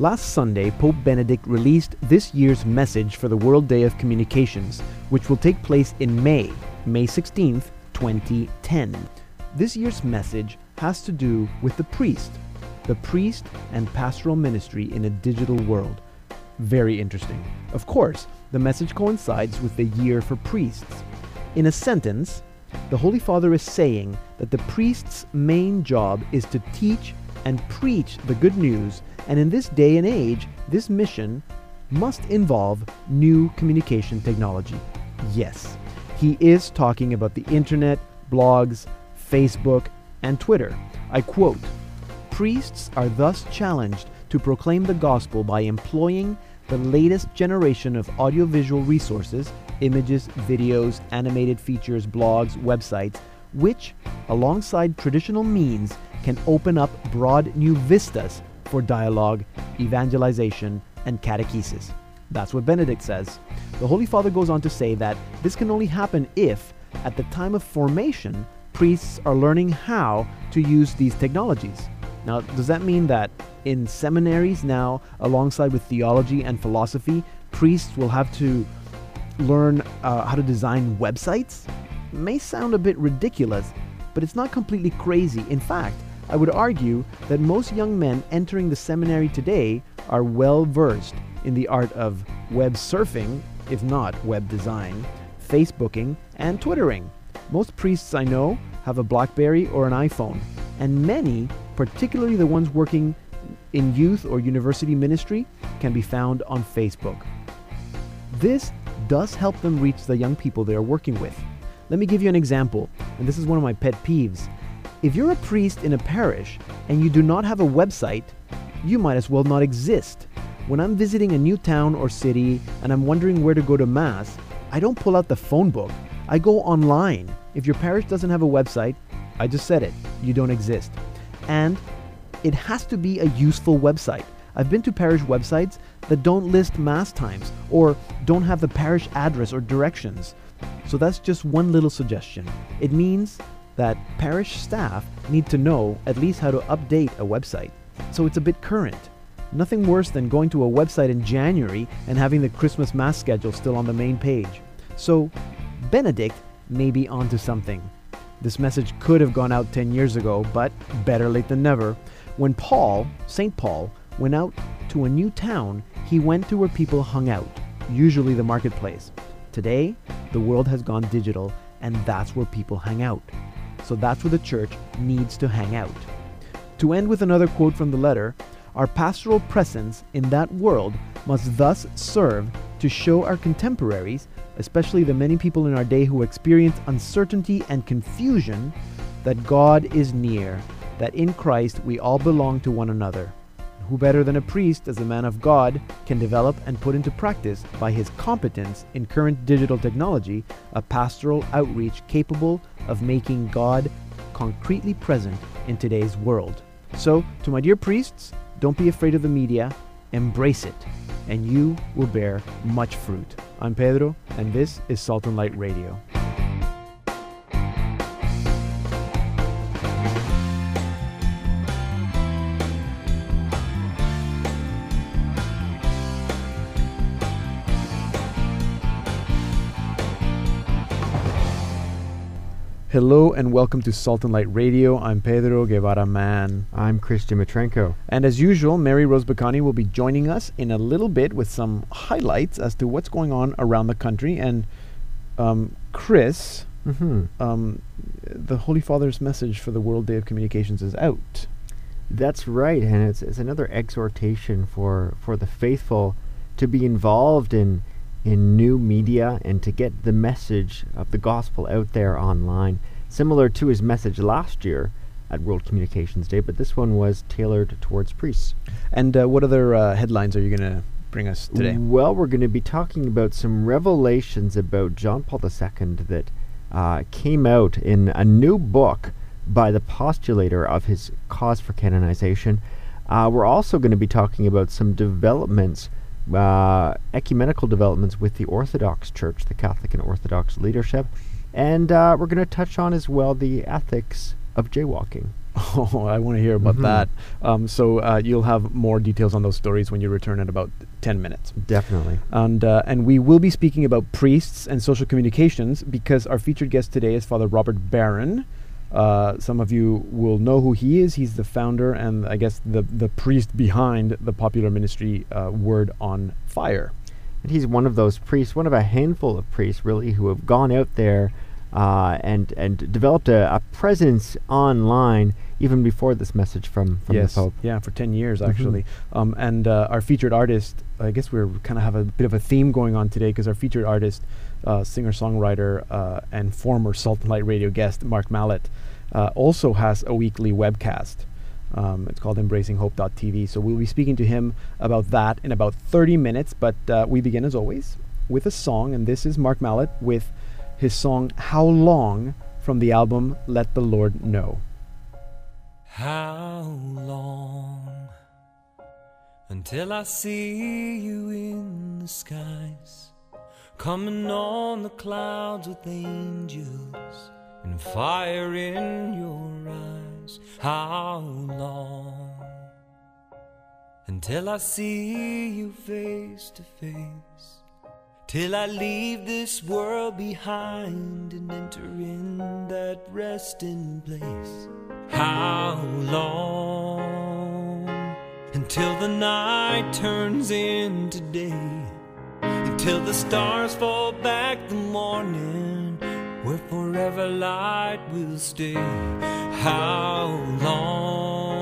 Last Sunday, Pope Benedict released this year's message for the World Day of Communications, which will take place in May, May 16th, 2010. This year's message has to do with the priest, the priest and pastoral ministry in a digital world. Very interesting. Of course, the message coincides with the year for priests. In a sentence, the Holy Father is saying that the priest's main job is to teach and preach the good news, and in this day and age, this mission must involve new communication technology. Yes, he is talking about the internet, blogs, Facebook, and Twitter. I quote Priests are thus challenged to proclaim the gospel by employing the latest generation of audiovisual resources, images, videos, animated features, blogs, websites, which, alongside traditional means, can open up broad new vistas for dialogue, evangelization, and catechesis. That's what Benedict says. The Holy Father goes on to say that this can only happen if, at the time of formation, priests are learning how to use these technologies. Now, does that mean that in seminaries now, alongside with theology and philosophy, priests will have to learn uh, how to design websites? May sound a bit ridiculous, but it's not completely crazy. In fact, I would argue that most young men entering the seminary today are well versed in the art of web surfing, if not web design, Facebooking, and Twittering. Most priests I know have a Blackberry or an iPhone, and many, particularly the ones working in youth or university ministry, can be found on Facebook. This does help them reach the young people they are working with. Let me give you an example, and this is one of my pet peeves. If you're a priest in a parish and you do not have a website, you might as well not exist. When I'm visiting a new town or city and I'm wondering where to go to Mass, I don't pull out the phone book. I go online. If your parish doesn't have a website, I just said it, you don't exist. And it has to be a useful website. I've been to parish websites that don't list Mass times or don't have the parish address or directions. So that's just one little suggestion. It means that parish staff need to know at least how to update a website so it's a bit current. Nothing worse than going to a website in January and having the Christmas Mass schedule still on the main page. So, Benedict may be onto something. This message could have gone out 10 years ago, but better late than never. When Paul, St. Paul, went out to a new town, he went to where people hung out, usually the marketplace. Today, the world has gone digital, and that's where people hang out. So that's where the church needs to hang out. To end with another quote from the letter, our pastoral presence in that world must thus serve to show our contemporaries, especially the many people in our day who experience uncertainty and confusion, that God is near, that in Christ we all belong to one another. Who better than a priest, as a man of God, can develop and put into practice, by his competence in current digital technology, a pastoral outreach capable of making God concretely present in today's world? So, to my dear priests, don't be afraid of the media, embrace it, and you will bear much fruit. I'm Pedro, and this is Salt and Light Radio. Hello and welcome to Salt and Light Radio. I'm Pedro Guevara Man. I'm Christian Matrenko. And as usual, Mary Rose Bacani will be joining us in a little bit with some highlights as to what's going on around the country. And um, Chris, Mm-hmm. um, the Holy Father's message for the World Day of Communications is out. That's right, and it's, it's another exhortation for, for the faithful to be involved in in new media and to get the message of the gospel out there online. Similar to his message last year at World Communications Day, but this one was tailored towards priests. And uh, what other uh, headlines are you going to bring us today? Well, we're going to be talking about some revelations about John Paul II that uh, came out in a new book by the postulator of his cause for canonization. Uh, we're also going to be talking about some developments, uh, ecumenical developments with the Orthodox Church, the Catholic and Orthodox leadership. And uh, we're going to touch on as well the ethics of jaywalking. Oh, I want to hear about Mhm. that. Um, so uh, you'll have more details on those stories when you return in about 10 minutes. Definitely. And, uh, and we will be speaking about priests and social communications because our featured guest today is Father Robert Barron. Uh, some of you will know who he is. He's the founder and I guess the, the priest behind the popular ministry uh, Word on Fire. And he's one of those priests, one of a handful of priests, really, who have gone out there uh, and and developed a, a presence online even before this message from, from yes, the Pope. yeah, for 10 years Mhm. actually. Um, and uh, our featured artist, I guess we're kind of have a bit of a theme going on today because our featured artist, uh, singer songwriter, uh, and former Salt and Light radio guest, Mark Mallett, uh, also has a weekly webcast. Um, it's called embracinghope.tv. So we'll be speaking to him about that in about 30 minutes. But uh, we begin, as always, with a song. And this is Mark Mallett with his song How Long from the album Let the Lord Know. How long until I see you in the skies, coming on the clouds with angels and fire in your eyes? How long until I see you face to face? Till I leave this world behind and enter in that resting place. How long until the night turns into day? Until the stars fall back the morning, where forever light will stay. How long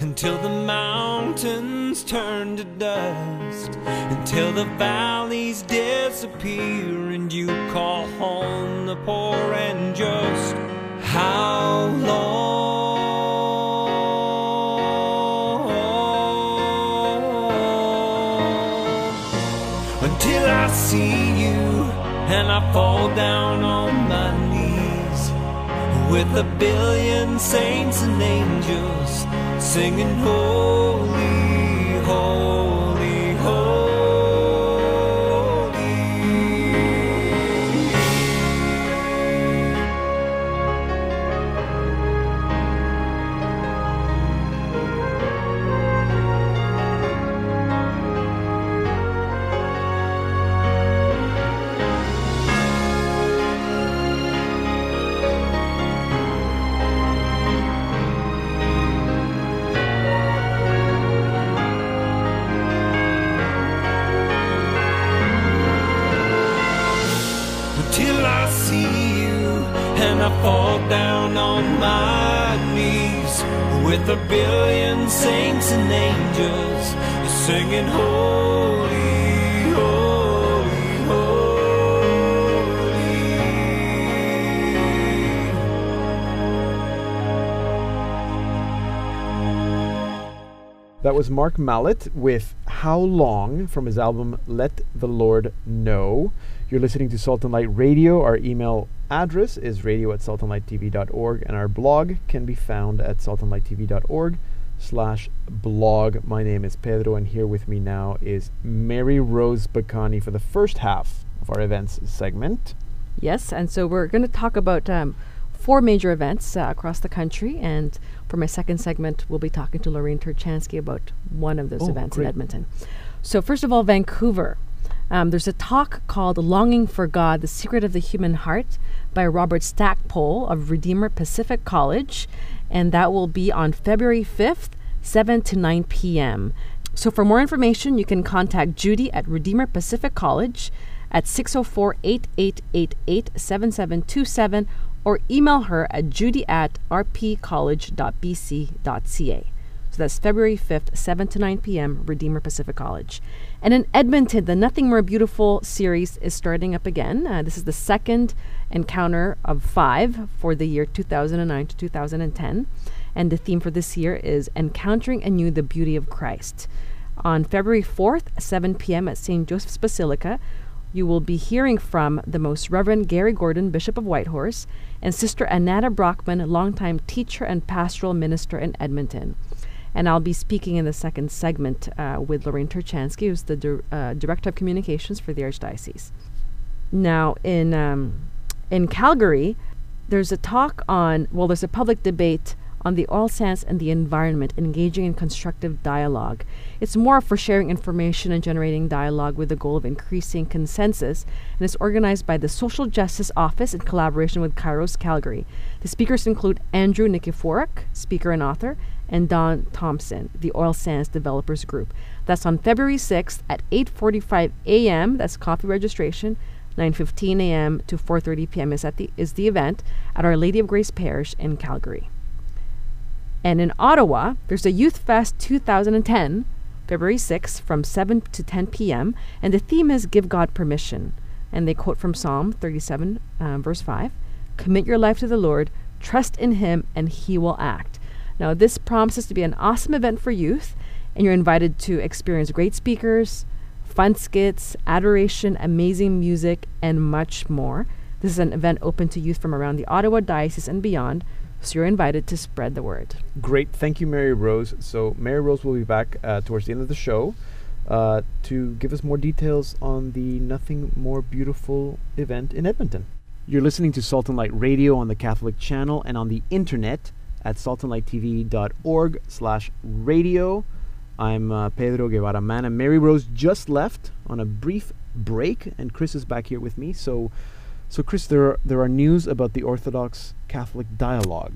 until the mountains turn to dust? Until the valleys disappear and you call home the poor and just. How long until I see you and I fall down on my knees with a billion saints and angels singing holy, holy, with a billion saints and angels singing holy, holy, holy. That was Mark Mallett with How Long from his album Let the Lord Know. You're listening to Salt and Light Radio. Our email address is radio at saltandlighttv.org and our blog can be found at saltandlighttv.org slash blog. My name is Pedro and here with me now is Mary Rose Bacani for the first half of our events segment. Yes, and so we're going to talk about um, four major events uh, across the country. And for my second segment, we'll be talking to Lorraine Turchansky about one of those Oh, events great. in Edmonton. So, first of all, Vancouver. Um, there's a talk called Longing for God The Secret of the Human Heart by Robert Stackpole of Redeemer Pacific College. And that will be on February 5th, 7 to 9 p.m. So, for more information, you can contact Judy at Redeemer Pacific College at 604 8888 7727 or email her at judy at rpcollege.bc.ca. So that's February 5th, 7 to 9 p.m., Redeemer Pacific College. And in Edmonton, the Nothing More Beautiful series is starting up again. Uh, this is the second encounter of five for the year 2009 to 2010. And the theme for this year is Encountering anew the Beauty of Christ. On February 4th, 7 p.m. at St. Joseph's Basilica, you will be hearing from the Most Reverend Gary Gordon, Bishop of Whitehorse, and Sister Annata Brockman, longtime teacher and pastoral minister in Edmonton. And I'll be speaking in the second segment uh, with Lorraine Turchansky, who's the uh, Director of Communications for the Archdiocese. Now, in, um, in Calgary, there's a talk on, well, there's a public debate on the oil sands and the environment, engaging in constructive dialogue. It's more for sharing information and generating dialogue with the goal of increasing consensus, and it's organized by the Social Justice Office in collaboration with Kairos Calgary. The speakers include Andrew Nikiforuk, speaker and author, and Don Thompson, the Oil Sands Developers Group. That's on February 6th at 8:45 a.m. That's coffee registration. 9:15 a.m. to 4:30 p.m. is at the is the event at Our Lady of Grace Parish in Calgary. And in Ottawa, there's a Youth Fest 2010, February 6th from 7 to 10 p.m. and the theme is Give God Permission. And they quote from Psalm 37, uh, verse 5 Commit your life to the Lord, trust in Him, and He will act. Now, this promises to be an awesome event for youth, and you're invited to experience great speakers, fun skits, adoration, amazing music, and much more. This is an event open to youth from around the Ottawa Diocese and beyond, so you're invited to spread the word. Great. Thank you, Mary Rose. So, Mary Rose will be back uh, towards the end of the show uh, to give us more details on the Nothing More Beautiful event in Edmonton. You're listening to Salt and Light Radio on the Catholic Channel and on the internet at saltandlighttv.org slash radio. I'm uh, Pedro Guevara Mana. Mary Rose just left on a brief break, and Chris is back here with me. So, so Chris, there are, there are news about the Orthodox Catholic dialogue.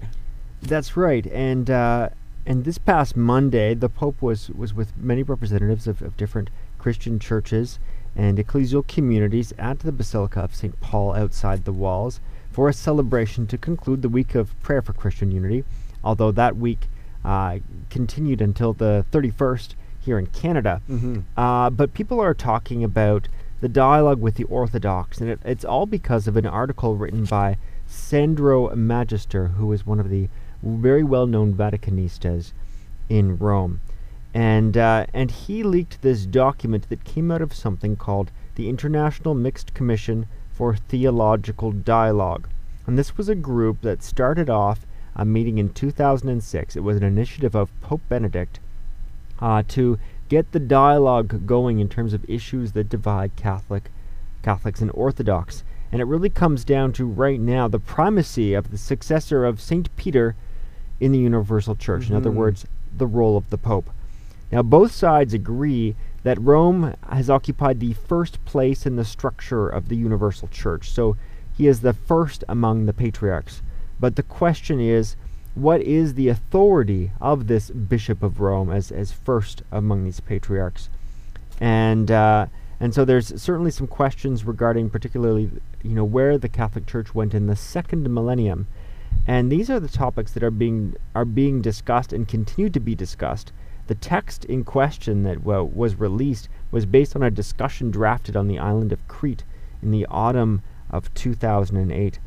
That's right, and uh, and this past Monday, the Pope was was with many representatives of, of different Christian churches and ecclesial communities at the Basilica of St. Paul outside the walls for a celebration to conclude the week of prayer for Christian unity. Although that week uh, continued until the 31st here in Canada, Mm-hmm. uh, but people are talking about the dialogue with the Orthodox, and it, it's all because of an article written by Sandro Magister, who is one of the very well-known Vaticanistas in Rome, and uh, and he leaked this document that came out of something called the International Mixed Commission for Theological Dialogue, and this was a group that started off a meeting in 2006. It was an initiative of Pope Benedict uh, to get the dialogue going in terms of issues that divide Catholic Catholics and Orthodox. And it really comes down to right now the primacy of the successor of Saint Peter in the universal church. In other Mhm. words, the role of the Pope. Now both sides agree that Rome has occupied the first place in the structure of the universal church. So he is the first among the patriarchs. But the question is, what is the authority of this Bishop of Rome as, as first among these patriarchs? And uh, and so there's certainly some questions regarding particularly you know where the Catholic Church went in the second millennium. And these are the topics that are being are being discussed and continue to be discussed. The text in question that was released was based on a discussion drafted on the island of Crete in the autumn of 2008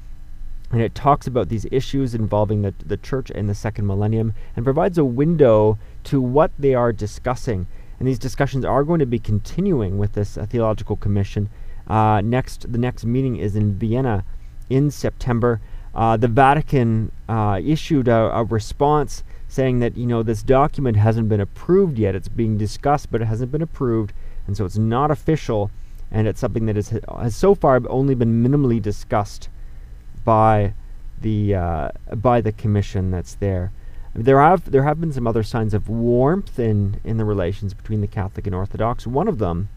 and it talks about these issues involving the, the church in the second millennium and provides a window to what they are discussing. And these discussions are going to be continuing with this uh, theological commission. Uh, next, the next meeting is in Vienna in September. Uh, the Vatican uh, issued a, a response saying that you know this document hasn't been approved yet. It's being discussed, but it hasn't been approved, and so it's not official. And it's something that is, has so far only been minimally discussed by the uh, by the commission that's there. There have there have been some other signs of warmth in in the relations between the Catholic and Orthodox. One of them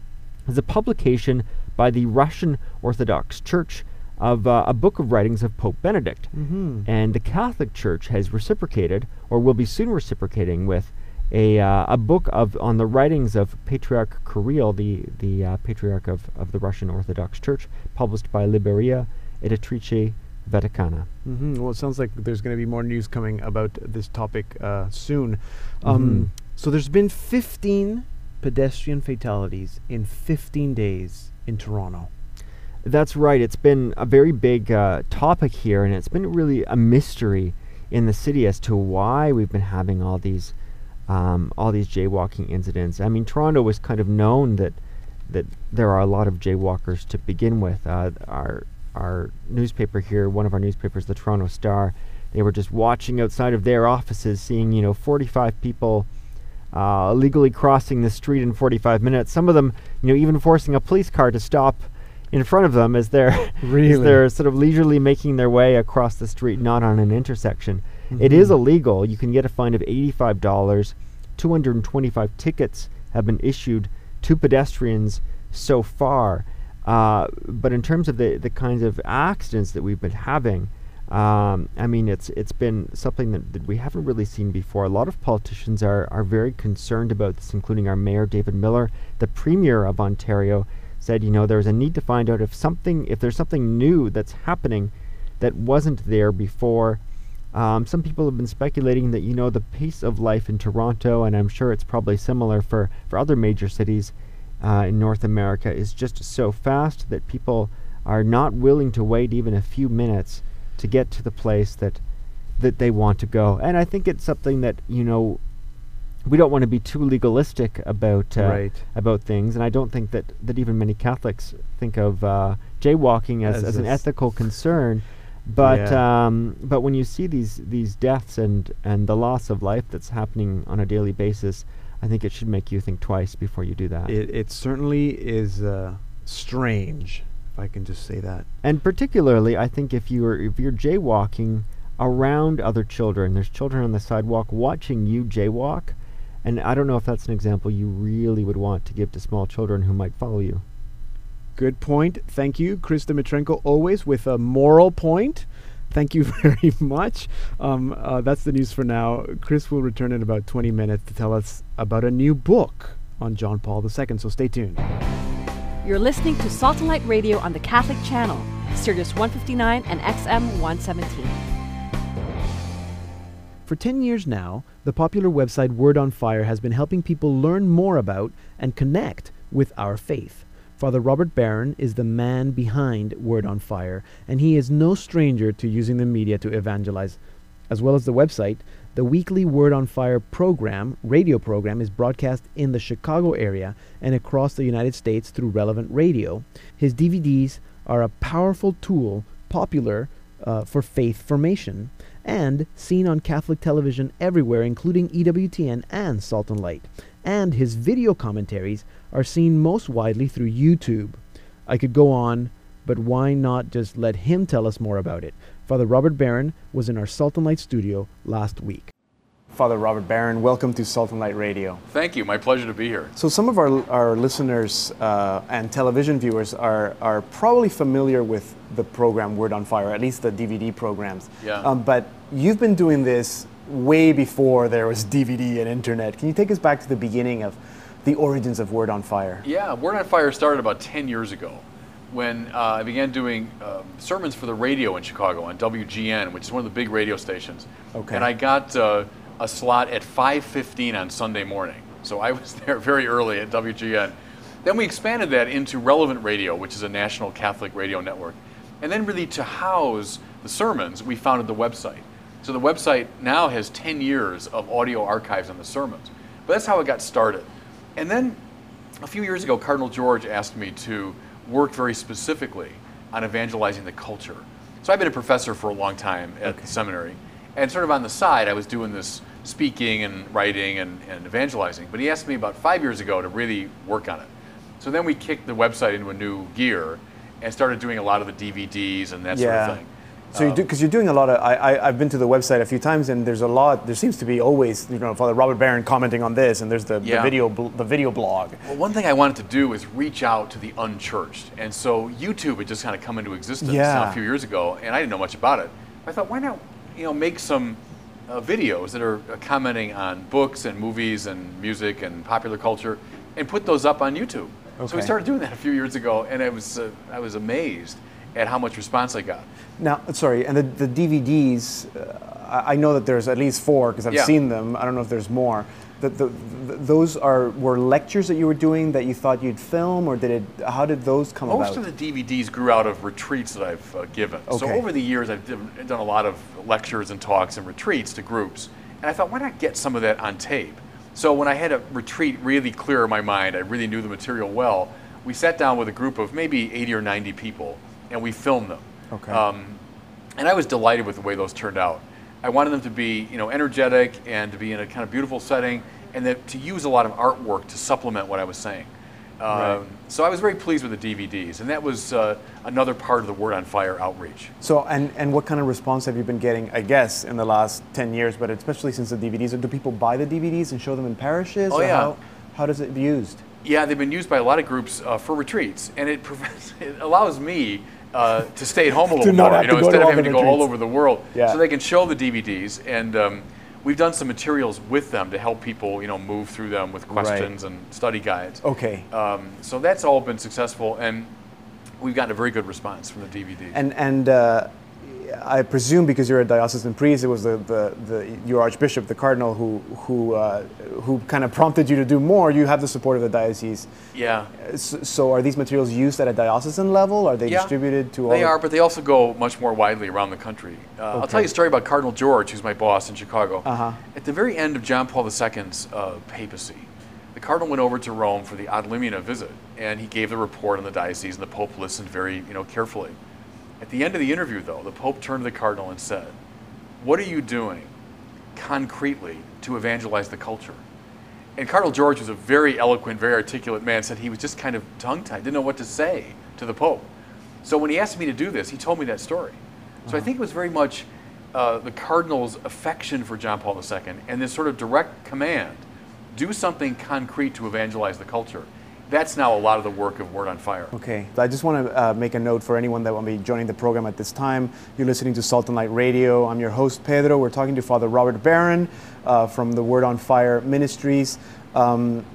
is a publication by the Russian Orthodox Church of uh, a book of writings of Pope Benedict, Mm-hmm. and the Catholic Church has reciprocated, or will be soon reciprocating, with a uh, a book of on the writings of Patriarch Kirill, the the uh, patriarch of, of the Russian Orthodox Church, published by Libreria Editrice Vaticana. Mm-hmm. Well, it sounds like there's going to be more news coming about this topic uh, soon. Um, So there's been 15 pedestrian fatalities in 15 days in Toronto. That's right. It's been a very big uh, topic here, and it's been really a mystery in the city as to why we've been having all these um, all these jaywalking incidents. I mean, Toronto was kind of known that that there are a lot of jaywalkers to begin with. Uh, our our newspaper here, one of our newspapers, the Toronto Star, they were just watching outside of their offices, seeing you know 45 people uh, illegally crossing the street in 45 minutes. Some of them, you know, even forcing a police car to stop in front of them as they're Really? as they're sort of leisurely making their way across the street, not on an intersection. It is Mhm. illegal. You can get a fine of eighty-five dollars. Two hundred and twenty-five tickets have been issued to pedestrians so far. Uh, but in terms of the, the kinds of accidents that we've been having, um, I mean, it's it's been something that, that we haven't really seen before. A lot of politicians are, are very concerned about this, including our mayor David Miller, the premier of Ontario, said, you know, there's a need to find out if something, if there's something new that's happening that wasn't there before. Um, some people have been speculating that you know the pace of life in Toronto, and I'm sure it's probably similar for for other major cities uh, in North America, is just so fast that people are not willing to wait even a few minutes to get to the place that that they want to go. And I think it's something that you know we don't want to be too legalistic about uh, Right. about things, and I don't think that that even many Catholics think of uh, jaywalking as, As as, an ethical concern. But Yeah. um, but when you see these these deaths and and the loss of life that's happening on a daily basis, I think it should make you think twice before you do that. It, it certainly is uh, strange, if I can just say that. And particularly, I think if you're if you're jaywalking around other children, there's children on the sidewalk watching you jaywalk, and I don't know if that's an example you really would want to give to small children who might follow you. Good point. Thank you, Krista Dimitrenko, always with a moral point. Thank you very much. Um, uh, that's the news for now. Chris will return in about 20 minutes to tell us about a new book on John Paul II, so stay tuned. You're listening to Salt and Light Radio on the Catholic Channel, Sirius 159 and XM 117. For 10 years now, the popular website Word on Fire has been helping people learn more about and connect with our faith. Father Robert Barron is the man behind Word on Fire, and he is no stranger to using the media to evangelize. As well as the website, the weekly Word on Fire program, radio program, is broadcast in the Chicago area and across the United States through relevant radio. His DVDs are a powerful tool, popular uh, for faith formation, and seen on Catholic television everywhere, including EWTN and Salt and Light. And his video commentaries are seen most widely through YouTube. I could go on, but why not just let him tell us more about it? Father Robert Barron was in our Salt and Light studio last week. Father Robert Barron, welcome to Salt and Light Radio. Thank you. My pleasure to be here. So some of our, our listeners uh, and television viewers are, are probably familiar with the program Word on Fire, at least the DVD programs. Yeah. Um, but you've been doing this way before there was DVD and internet. Can you take us back to the beginning of the origins of Word on Fire? Yeah, Word on Fire started about 10 years ago when uh, I began doing um, sermons for the radio in Chicago on WGN, which is one of the big radio stations. Okay. And I got uh, a slot at 5.15 on Sunday morning. So I was there very early at WGN. Then we expanded that into Relevant Radio, which is a national Catholic radio network. And then really to house the sermons, we founded the website. So the website now has 10 years of audio archives on the sermons. But that's how it got started. And then a few years ago, Cardinal George asked me to work very specifically on evangelizing the culture. So I've been a professor for a long time at the seminary, and sort of on the side, I was doing this speaking and writing and, and evangelizing. But he asked me about five years ago to really work on it. So then we kicked the website into a new gear and started doing a lot of the DVDs and that sort of thing. So you do because you're doing a lot of. I, I I've been to the website a few times, and there's a lot. There seems to be always, you know, Father Robert Barron commenting on this, and there's the, the video the video blog. Well, one thing I wanted to do is reach out to the unchurched. And so YouTube had just kind of come into existence Yeah. a few years ago, and I didn't know much about it. I thought, why not, you know, make some uh, videos that are uh, commenting on books and movies and music and popular culture, and put those up on YouTube. So we started doing that a few years ago, and it was uh, I was amazed at how much response I got. Now, sorry, and the, the DVDs, uh, I know that there's at least four because I've Yeah. seen them. I don't know if there's more. The, the, the, those are were lectures that you were doing that you thought you'd film, or did it? How did those come Most about? Most of the DVDs grew out of retreats that I've uh, given. So over the years, I've done a lot of lectures and talks and retreats to groups. And I thought, why not get some of that on tape? So when I had a retreat really clear in my mind, I really knew the material well, we sat down with a group of maybe 80 or 90 people and we filmed them. Okay. Um, and I was delighted with the way those turned out. I wanted them to be, you know, energetic and to be in a kind of beautiful setting, and that to use a lot of artwork to supplement what I was saying. Um, So I was very pleased with the DVDs, and that was uh, another part of the Word on Fire outreach. So, and, and what kind of response have you been getting, I guess, in the last 10 years, but especially since the DVDs? Do people buy the DVDs and show them in parishes? Oh, yeah. How, how does it be used? Yeah, they've been used by a lot of groups uh, for retreats, and it, prevents, it allows me uh, to stay at home a little more. You know, instead of having to go all over the world, Yeah. so they can show the DVDs, and um, we've done some materials with them to help people, you know, move through them with Right. questions and study guides. Okay. Um, so that's all been successful, and we've gotten a very good response from the DVDs. And, and uh, I presume because you're a diocesan priest, it was the, the, the, your archbishop, the cardinal, who, who, uh, who kind of prompted you to do more. You have the support of the diocese. yeah. So, so are these materials used at a diocesan level? Are they Yeah, distributed to all? They are, but they also go much more widely around the country. Uh, I'll tell you a story about Cardinal George, who's my boss in Chicago. Uh-huh. At the very end of John Paul II's uh, papacy, the cardinal went over to Rome for the Ad Limina visit, and he gave the report on the diocese, and the Pope listened very, you know, carefully. At the end of the interview, though, the Pope turned to the cardinal and said, "What are you doing, concretely, to evangelize the culture?" And Cardinal George was a very eloquent, very articulate man, said he was just kind of tongue tied, didn't know what to say to the Pope. So when he asked me to do this, he told me that story. So I think it was very much uh, the Cardinal's affection for John Paul II and this sort of direct command do something concrete to evangelize the culture. That's now a lot of the work of Word on Fire. Okay. I just want to uh, make a note for anyone that will be joining the program at this time. You're listening to Salt and Light Radio. I'm your host, Pedro. We're talking to Father Robert Barron uh, from the Word on Fire Ministries. Um,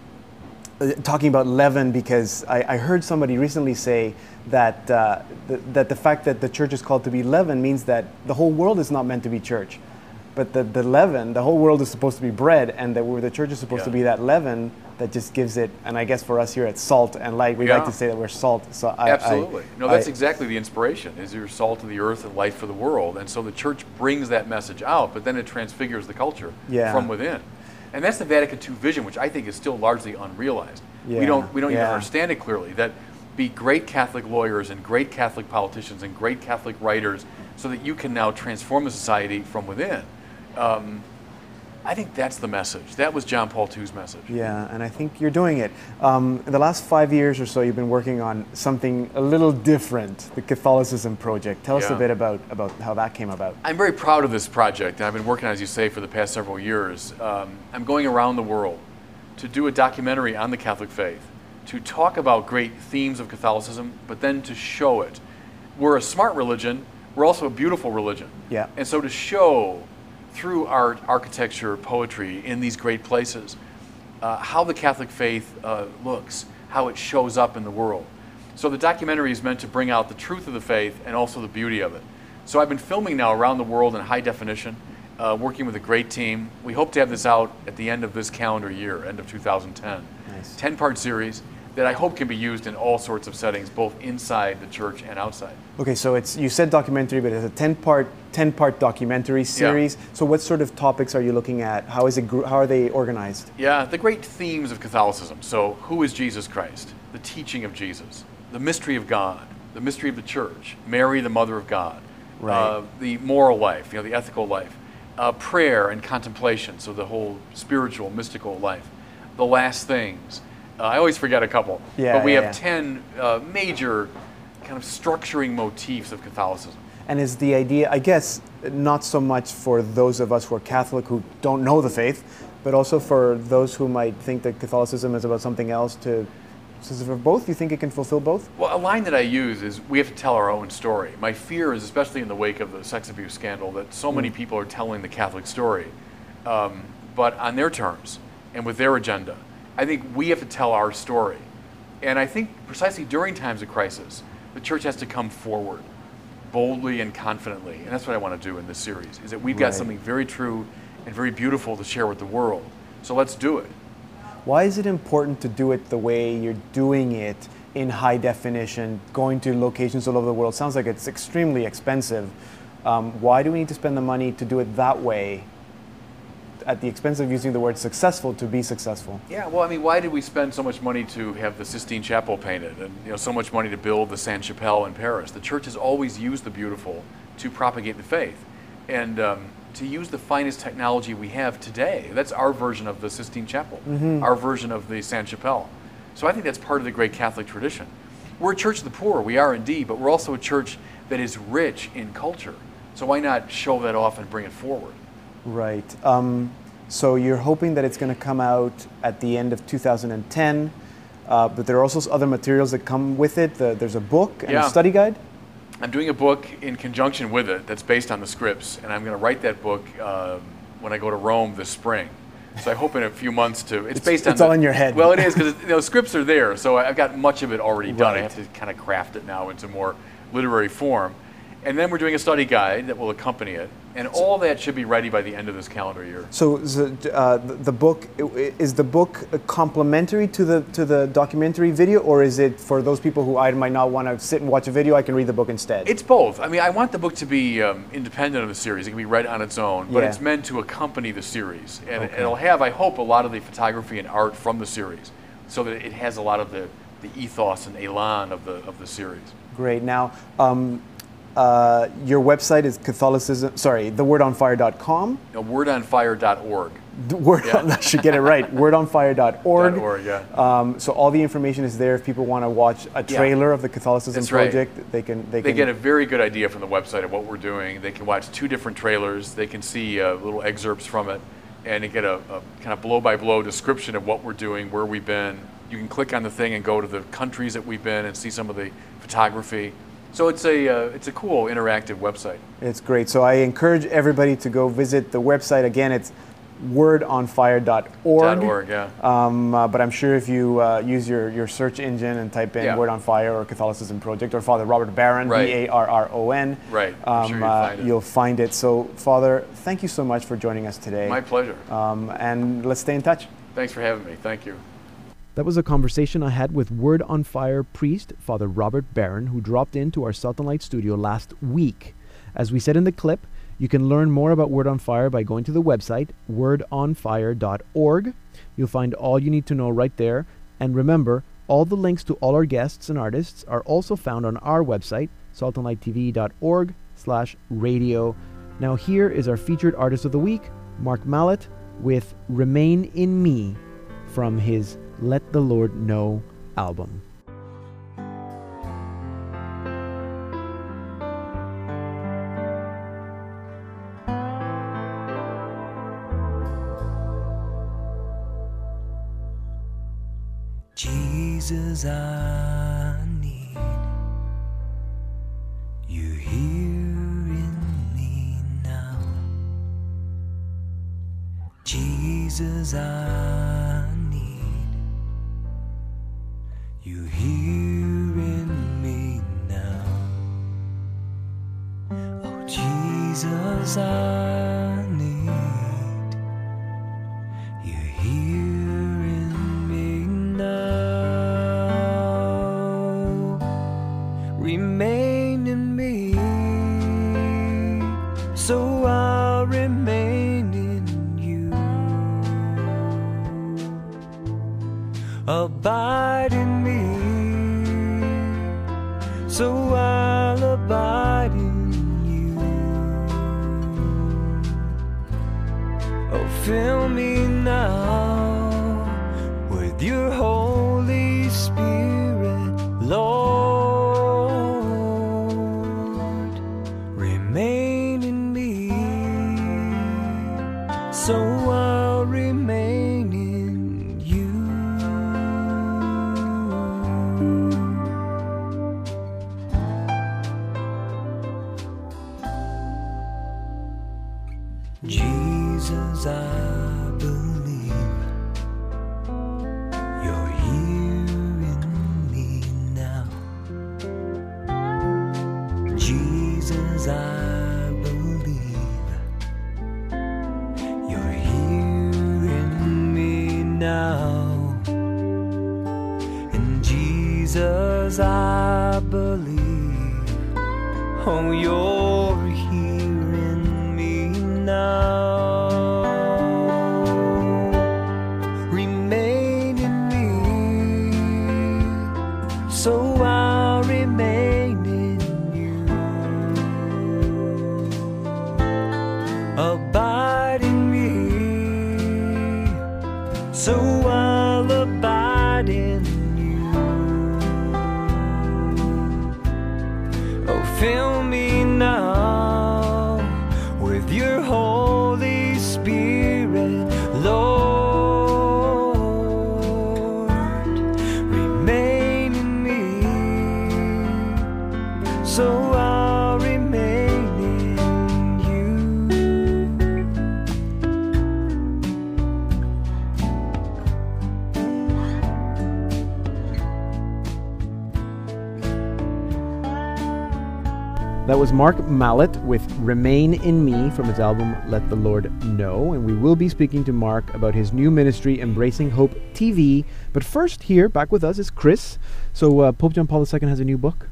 uh, talking about leaven because I, I heard somebody recently say that, uh, th- that the fact that the church is called to be leaven means that the whole world is not meant to be church. But the, the leaven, the whole world is supposed to be bread, and that we're, the church is supposed to be that leaven that just gives it. And I guess for us here at Salt and Light, we like to say that we're salt. So I, Absolutely. I, no, that's I- exactly the inspiration. Is your salt of the earth and light for the world, and so the church brings that message out, but then it transfigures the culture Yeah. from within, and that's the Vatican II vision, which I think is still largely unrealized. Yeah, We don't we don't even understand it clearly. That be great Catholic lawyers and great Catholic politicians and great Catholic writers, so that you can now transform the society from within. Um, I think that's the message. That was John Paul II's message. Yeah, and I think you're doing it. Um, in the last five years or so, you've been working on something a little different, the Catholicism Project. Tell us a bit about, about how that came about. I'm very proud of this project, and I've been working, as you say, for the past several years. Um, I'm going around the world to do a documentary on the Catholic faith, to talk about great themes of Catholicism, but then to show it. We're a smart religion, we're also a beautiful religion. Yeah. And so to show through art, architecture, poetry in these great places uh, how the Catholic faith uh, looks, how it shows up in the world. So the documentary is meant to bring out the truth of the faith and also the beauty of it. So I've been filming now around the world in high definition, uh, working with a great team. We hope to have this out at the end of this calendar year, end of 2010. Nice. 10 part series that I hope can be used in all sorts of settings, both inside the church and outside. Okay, so it's you said documentary, but it's a ten part ten part documentary series. So what sort of topics are you looking at? How is it? How are they organized? Yeah, the great themes of Catholicism. So, who is Jesus Christ? The teaching of Jesus, the mystery of God, the mystery of the church, Mary, the mother of God, Right. uh, the moral life, you know, the ethical life, uh, prayer and contemplation, so the whole spiritual, mystical life, the last things. Uh, I always forget a couple, Yeah, but we yeah, have yeah. 10 uh, major kind of structuring motifs of Catholicism. And is the idea, I guess, not so much for those of us who are Catholic who don't know the faith, but also for those who might think that Catholicism is about something else. To it for both, you think it can fulfill both? Well, a line that I use is we have to tell our own story. My fear is, especially in the wake of the sex abuse scandal, that so many people are telling the Catholic story, um, but on their terms and with their agenda. I think we have to tell our story. And I think precisely during times of crisis, the church has to come forward boldly and confidently. And that's what I want to do in this series, is that we've got Right. something very true and very beautiful to share with the world. So let's do it. Why is it important to do it the way you're doing it in high definition, going to locations all over the world? Sounds like it's extremely expensive. Um, why do we need to spend the money to do it that way at the expense of using the word successful to be successful? Yeah, well, I mean, why did we spend so much money to have the Sistine Chapel painted, and you know, so much money to build the Sainte Chapelle in Paris? The church has always used the beautiful to propagate the faith, and um, to use the finest technology we have today. That's our version of the Sistine Chapel, our version of the Sainte Chapelle. So I think that's part of the great Catholic tradition. We're a church of the poor, we are indeed, but we're also a church that is rich in culture. So why not show that off and bring it forward? Right. Um, so you're hoping that it's going to come out at the end of 2010, uh, but there are also other materials that come with it. The, there's a book and Yeah. a study guide. I'm doing a book in conjunction with it that's based on the scripts, and I'm going to write that book um when I go to Rome this spring. So I hope in a few months to. It's, based on. it's all in your head. Well, it is because you know scripts are there, so I've got much of it already done. I have to kind of craft it now into more literary form, and then we're doing a study guide that will accompany it, and all that should be ready by the end of this calendar year. So, uh, the, book is the book complementary to the to the documentary video, or is it for those people who I might not want to sit and watch a video? I can read the book instead. It's both. I mean, I want the book to be um, independent of the series. It can be read on its own, but Yeah. it's meant to accompany the series. And it- it'll have, I hope, a lot of the photography and art from the series so that it has a lot of the, the ethos and elan of the, of the series. Great. Now, um, uh, your website is Catholicism. Sorry, thewordonfire.com. Know, wordonfire.org. The Word, Yeah. I should get it right. Wordonfire.org. .org, yeah. Um, so all the information is there. If people want to watch a trailer of the Catholicism That's right. project, they can. They, They can. get a very good idea from the website of what we're doing. They can watch two different trailers. They can see uh, little excerpts from it, and they get a, a kind of blow by blow description of what we're doing, where we've been. You can click on the thing and go to the countries that we've been and see some of the photography. So it's a uh, it's a cool interactive website. It's great. So I encourage everybody to go visit the website. Again, it's wordonfire.org. .org, yeah. Um, uh, but I'm sure if you uh, use your, your search engine and type in Yeah. Word on Fire or Catholicism Project or Father Robert Barron, Right. B A R R O N, Right. Um, sure you'll uh, find it. you'll find it. So, Father, thank you so much for joining us today. My pleasure. um, and let's stay in touch. Thanks for having me. Thank you. That was a conversation I had with Word on Fire priest Father Robert Barron, who dropped into our Salt and Light studio last week. As we said in the clip, you can learn more about Word on Fire by going to the website wordonfire.org. You'll find all you need to know right there. And remember, all the links to all our guests and artists are also found on our website, saltandlighttv.org slash radio. Now here is our featured artist of the week, Mark Mallett, with Remain in Me from his Let the Lord Know album. Jesus, I need you here in me now. Jesus, I Jesus, I Mark Mallett with Remain in Me from his album Let the Lord Know. And we will be speaking to Mark about his new ministry, Embracing Hope TV. But first, here, back with us, is Chris. So, uh, Pope John Paul II has a new book.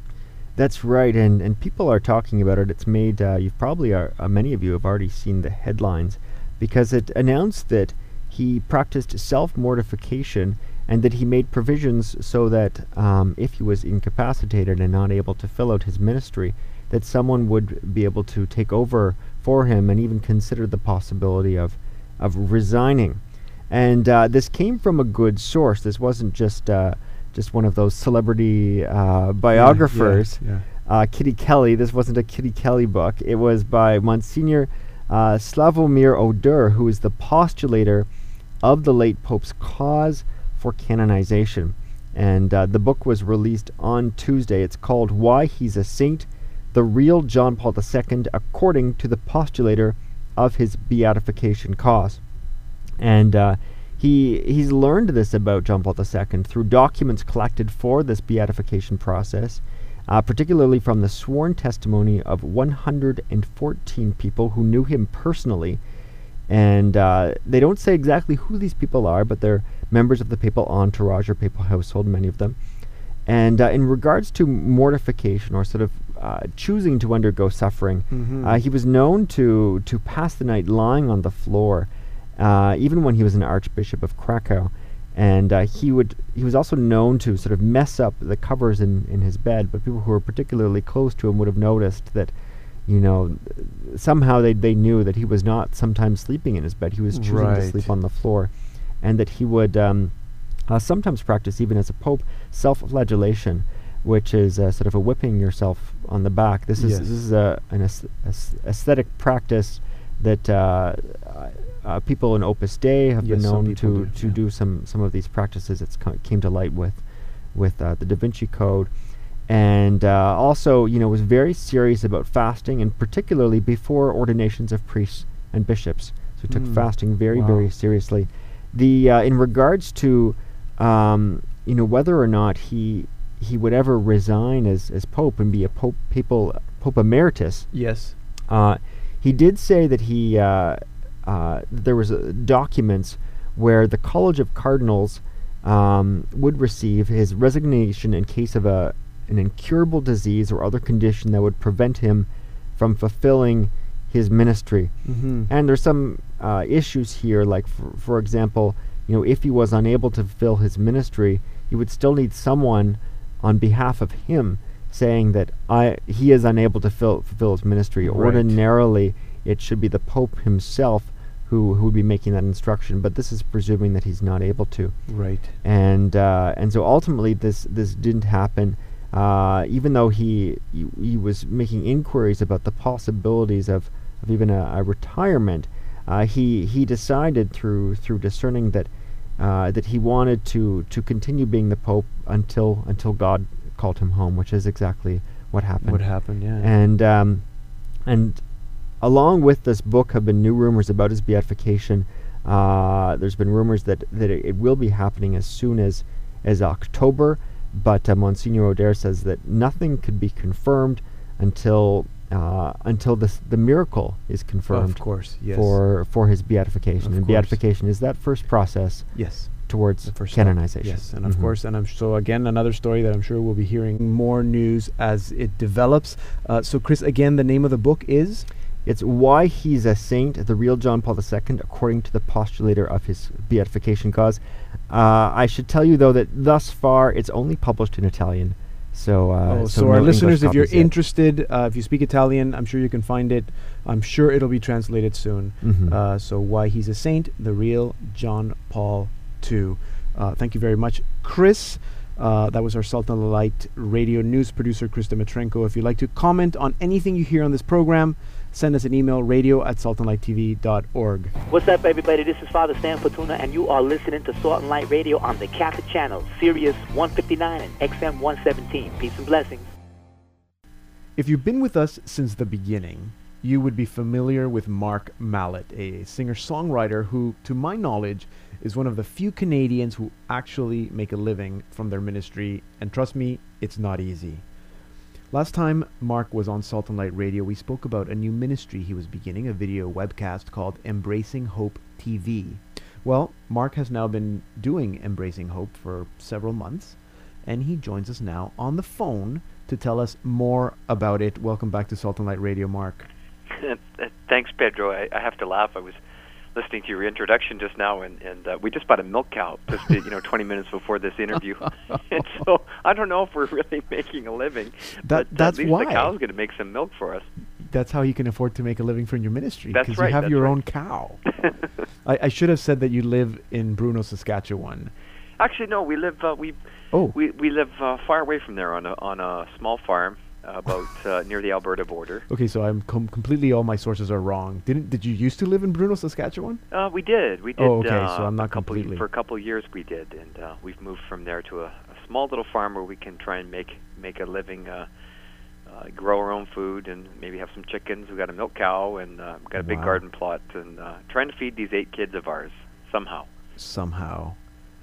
That's right, and, and people are talking about it. It's made, uh, you've probably, are, uh, many of you have already seen the headlines because it announced that he practiced self mortification and that he made provisions so that um, if he was incapacitated and not able to fill out his ministry, that someone would be able to take over for him and even consider the possibility of, of resigning. And uh, this came from a good source. This wasn't just uh, just one of those celebrity uh, biographers. Yeah, Uh, Kitty Kelley. This wasn't a Kitty Kelley book. It was by Monsignor uh, Slavomir Oder, who is the postulator of the late Pope's cause for canonization. And uh, the book was released on Tuesday. It's called Why He's a Saint The Real John Paul II, according to the postulator of his beatification cause. And uh, he he's learned this about John Paul II through documents collected for this beatification process, uh, particularly from the sworn testimony of 114 people who knew him personally. And uh, they don't say exactly who these people are, but they're members of the papal entourage or papal household, many of them. And uh, in regards to mortification or sort of uh, choosing to undergo suffering, Mhm. uh, he was known to to pass the night lying on the floor, uh, even when he was an archbishop of Krakow. And uh, he would he was also known to sort of mess up the covers in, in his bed. But people who were particularly close to him would have noticed that, you know, somehow they they knew that he was not sometimes sleeping in his bed. He was choosing to sleep on the floor, and that he would. Um, uh, sometimes practice, even as a pope, self-flagellation, which is uh, sort of a whipping yourself on the back. This is Yes. this is a, an aes- aes- aesthetic practice that uh, uh, people in Opus Dei have Yes, been known to do, to yeah. do some some of these practices. It's co- came to light with with uh, the Da Vinci Code, and uh, also you know was very serious about fasting, and particularly before ordinations of priests and bishops. So he took Mm. fasting very Wow. very seriously. The uh, in regards to um, you know whether or not he he would ever resign as, as pope and be a pope papal pope emeritus Yes. uh, he did say that he uh, uh, there was uh, documents where the college of cardinals um, would receive his resignation in case of a an incurable disease or other condition that would prevent him from fulfilling his ministry Mm-hmm. and there's some uh, issues here, like for, for example, you know, if he was unable to fulfill his ministry, he would still need someone on behalf of him saying that I he is unable to fill, fulfill his ministry. Right. Ordinarily, it should be the Pope himself who who would be making that instruction, but this is presuming that he's not able to Right. and uh, and so ultimately this this didn't happen. Uh, even though he, he he was making inquiries about the possibilities of, of even a, a retirement, uh, he he decided through through discerning that uh, that he wanted to to continue being the pope until until God called him home, which is exactly what happened. What happened? Yeah. And um, and along with this book have been new rumors about his beatification. Uh, there's been rumors that that it, it will be happening as soon as as October, but uh, Monsignor Oder says that nothing could be confirmed until uh, until this the miracle is confirmed of course. Yes. for for his beatification. Of and course. beatification is that first process yes. towards first step. canonization. Yes, and of Mhm. course, and I'm so again another story that I'm sure we'll be hearing more news as it develops. Uh, so, Chris, again, the name of the book is It's Why He's a Saint, the Real John Paul II, according to the postulator of his beatification cause. Uh, I should tell you, though, that thus far it's only published in Italian. So, uh, oh, so, no our listeners, if you're interested, uh, if you speak Italian, I'm sure you can find it. I'm sure it'll be translated soon. Mhm. Uh, so, why he's a saint, the real John Paul II. Uh, thank you very much, Chris. Uh, that was our Salt and Light radio news producer, Krista Matrenko. If you'd like to comment on anything you hear on this program, send us an email, radio at saltandlighttv.org. What's up, everybody? This is Father Stan Fortuna, and you are listening to Salt and Light Radio on the Catholic Channel, Sirius 159 and XM 117. Peace and blessings. If you've been with us since the beginning, you would be familiar with Mark Mallett, a singer songwriter who, to my knowledge, is one of the few Canadians who actually make a living from their ministry, and trust me, it's not easy. Last time Mark was on Salt and Light Radio, we spoke about a new ministry he was beginning, a video webcast called Embracing Hope TV. Well, Mark has now been doing Embracing Hope for several months, and he joins us now on the phone to tell us more about it. Welcome back to Salt and Light Radio, Mark. Thanks, Pedro. I, I have to laugh. I was listening to your introduction just now, and and uh, we just bought a milk cow just you know 20 minutes before this interview, and so I don't know if we're really making a living. That but that's at least why the cow's going to make some milk for us. That's how you can afford to make a living from your ministry because right, you have your right. own cow. I, I should have said that you live in Bruno, Saskatchewan. Actually, no. We live uh, we Oh, we we live uh, far away from there on a on a small farm uh, about uh, near the Alberta border. okay. So I'm com- completely all my sources are wrong. Didn't did you used to live in Bruno, Saskatchewan? Uh, we did. We did. Oh, okay, Uh, so I'm not couple completely- for a couple of years. We did, and uh, we've moved from there to a, a small little farm where we can try and make make a living, uh, uh, grow our own food, and maybe have some chickens. We've got a milk cow, and uh, we've got a big Wow. garden plot, and uh, trying to feed these eight kids of ours somehow. Somehow,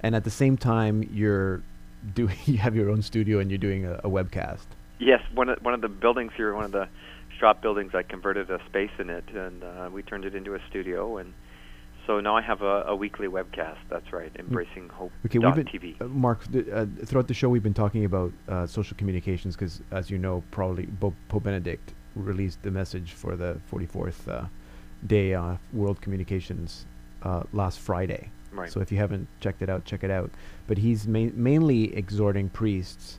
and at the same time, you're doing you have your own studio and you're doing a, a webcast. Yes, one of one of the buildings here, one of the shop buildings, I converted a space in it, and uh, we turned it into a studio, and so now I have a, a weekly webcast. That's right, embracing hope. Okay, we've been TV. uh, Mark th- uh, throughout the show. We've been talking about uh, social communications because, as you know, probably Bo- Pope Benedict released the message for the 44th uh, day of World Communications uh, last Friday. Right. So if you haven't checked it out, check it out. But he's ma- mainly exhorting priests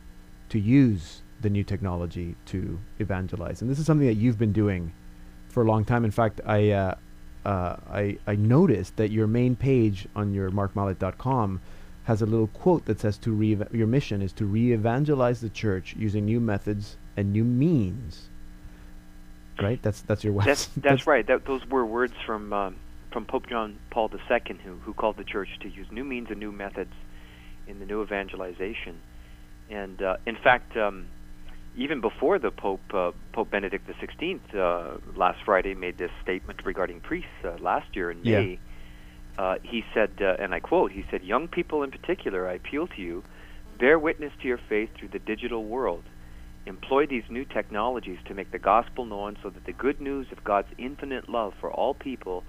to use the new technology to evangelize, and this is something that you've been doing for a long time. In fact, I uh, uh, I, I noticed that your main page on your markmallett.com has a little quote that says to re your mission is to re-evangelize the church using new methods and new means. Right? That's that's your website. That's that's right. That those were words from um, from Pope John Paul II, who who called the church to use new means and new methods in the new evangelization. And uh, in fact, um, even before the Pope uh, Pope Benedict XVI uh, last Friday made this statement regarding priests uh, last year in Yeah. May, uh, he said, uh, and I quote, he said, "Young people in particular, I appeal to you, bear witness to your faith through the digital world." employ these new technologies to make the gospel known so that the good news of God's infinite love for all people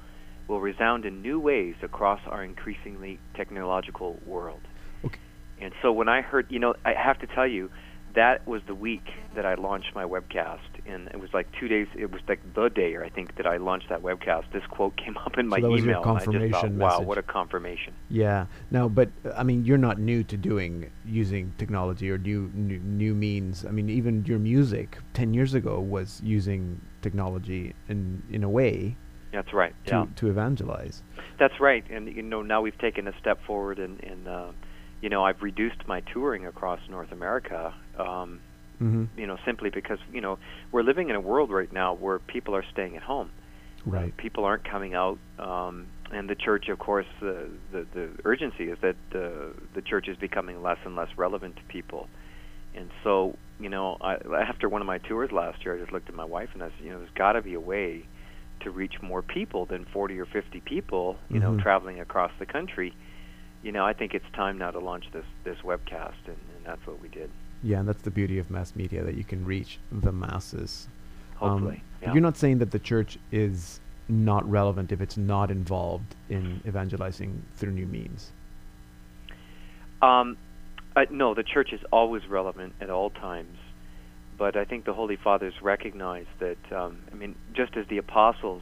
will resound in new ways across our increasingly technological world. Okay. And so when I heard, you know, I have to tell you, that was the week that I launched my webcast. And it was like two days, it was like the day, or I think, that I launched that webcast. This quote came up in my that was your email. just thought, confirmation wow, message. what a confirmation. Yeah. Now, but I mean, you're not new to doing using technology or new new, new means. I mean, even your music 10 years ago was using technology in in a way That's right. to yeah. to evangelize. That's right, and you know now we've taken a step forward, and, and uh, you know I've reduced my touring across North America. Um, Mhm. you know, simply because you know we're living in a world right now where people are staying at home. Right. People aren't coming out, um, and the church, of course, the the, the urgency is that uh, the church is becoming less and less relevant to people. And so, you know, I, after one of my tours last year, I just looked at my wife and I said, you know, there's got to be a way to reach more people than 40 or 50 people, you know, Mhm. traveling across the country. You know, I think it's time now to launch this this webcast, and, and that's what we did. Yeah, and that's the beauty of mass media that you can reach the masses. Um, Hopefully, but yeah. You're not saying that the church is not relevant if it's not involved in evangelizing through new means. Um, uh, no, the church is always relevant at all times, but I think the Holy Fathers recognize that. Um, I mean, just as the apostles,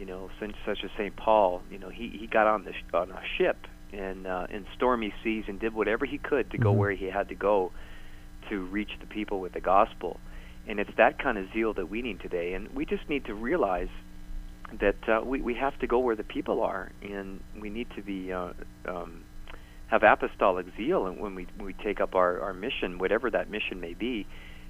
you know, such, such as Saint Paul, you know, he he got on the sh- on a ship in uh, in stormy seas and did whatever he could to go Mhm. where he had to go to reach the people with the gospel. And it's that kind of zeal that we need today, and we just need to realize that uh, we we have to go where the people are, and we need to be uh, um, have apostolic zeal and when we when we take up our, our mission, whatever that mission may be,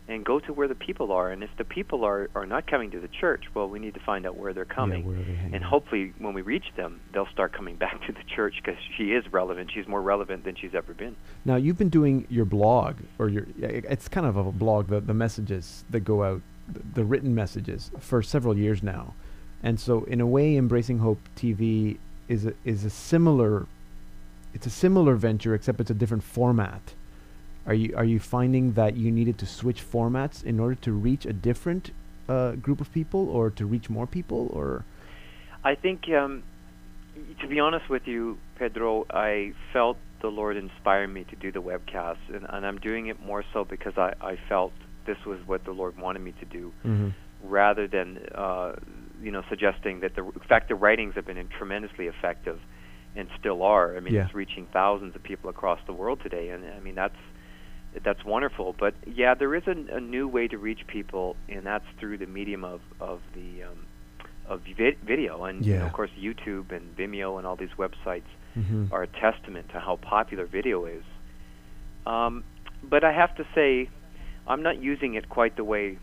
and go to where the people are. And if the people are, are not coming to the church, well, we need to find out where they're coming. where are they and hopefully, when we reach them, they'll start coming back to the church because she is relevant. She's more relevant than she's ever been. Now you've been doing your blog, or your it's kind of a blog, the the messages that go out, the, the written messages for several years now, and so in a way, embracing hope TV is a is a similar, it's a similar venture except it's a different format. Are you are you finding that you needed to switch formats in order to reach a different uh, group of people, or to reach more people, or I think, um, to be honest with you, Pedro, I felt the Lord inspired me to do the webcast, and, and I'm doing it more so because I, I felt this was what the Lord wanted me to do, rather than uh, you know suggesting that the in fact the writings have been tremendously effective, and still are. I mean, Yeah. it's reaching thousands of people across the world today, and I mean that's that's wonderful. But yeah, there is a, a new way to reach people, and that's through the medium of of the um, of vid- video, and you know, Yeah. of course YouTube and Vimeo and all these websites Mhm. are a testament to how popular video is. Um, but I have to say, I'm not using it quite the way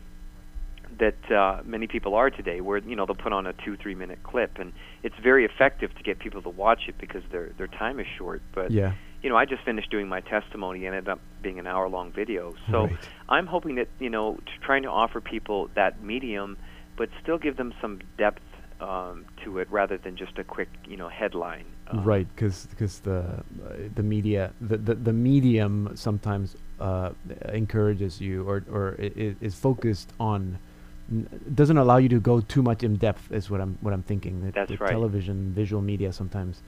that uh, many people are today, where you know they'll put on a two, three minute clip, and it's very effective to get people to watch it because their their time is short. But yeah, you know, I just finished doing my testimony, and ended up being an hour long video. So Right. I'm hoping that you know, trying to offer people that medium, but still give them some depth um, to it, rather than just a quick you know headline. Um, right because the uh, the media the, the, the medium sometimes uh, encourages you or or i- i- is focused on doesn't allow you to go too much in depth is what I'm what I'm thinking that That's the right. television visual media sometimes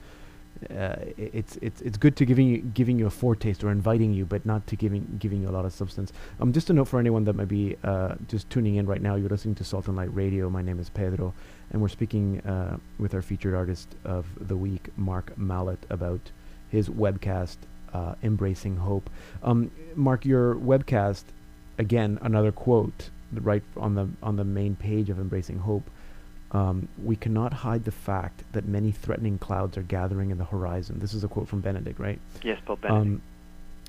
uh, it's it's it's good to giving you giving you a foretaste or inviting you but not to giving giving you a lot of substance um just a note for anyone that might be uh, just tuning in right now you're listening to Salt and Light Radio my name is Pedro and we're speaking uh, with our featured artist of the week, Mark Mallett, about his webcast, uh, Embracing Hope. Um, Mark, your webcast, again, another quote right on the on the main page of Embracing Hope. Um, we cannot hide the fact that many threatening clouds are gathering in the horizon. This is a quote from Benedict, right? Yes, Pope Benedict. Um,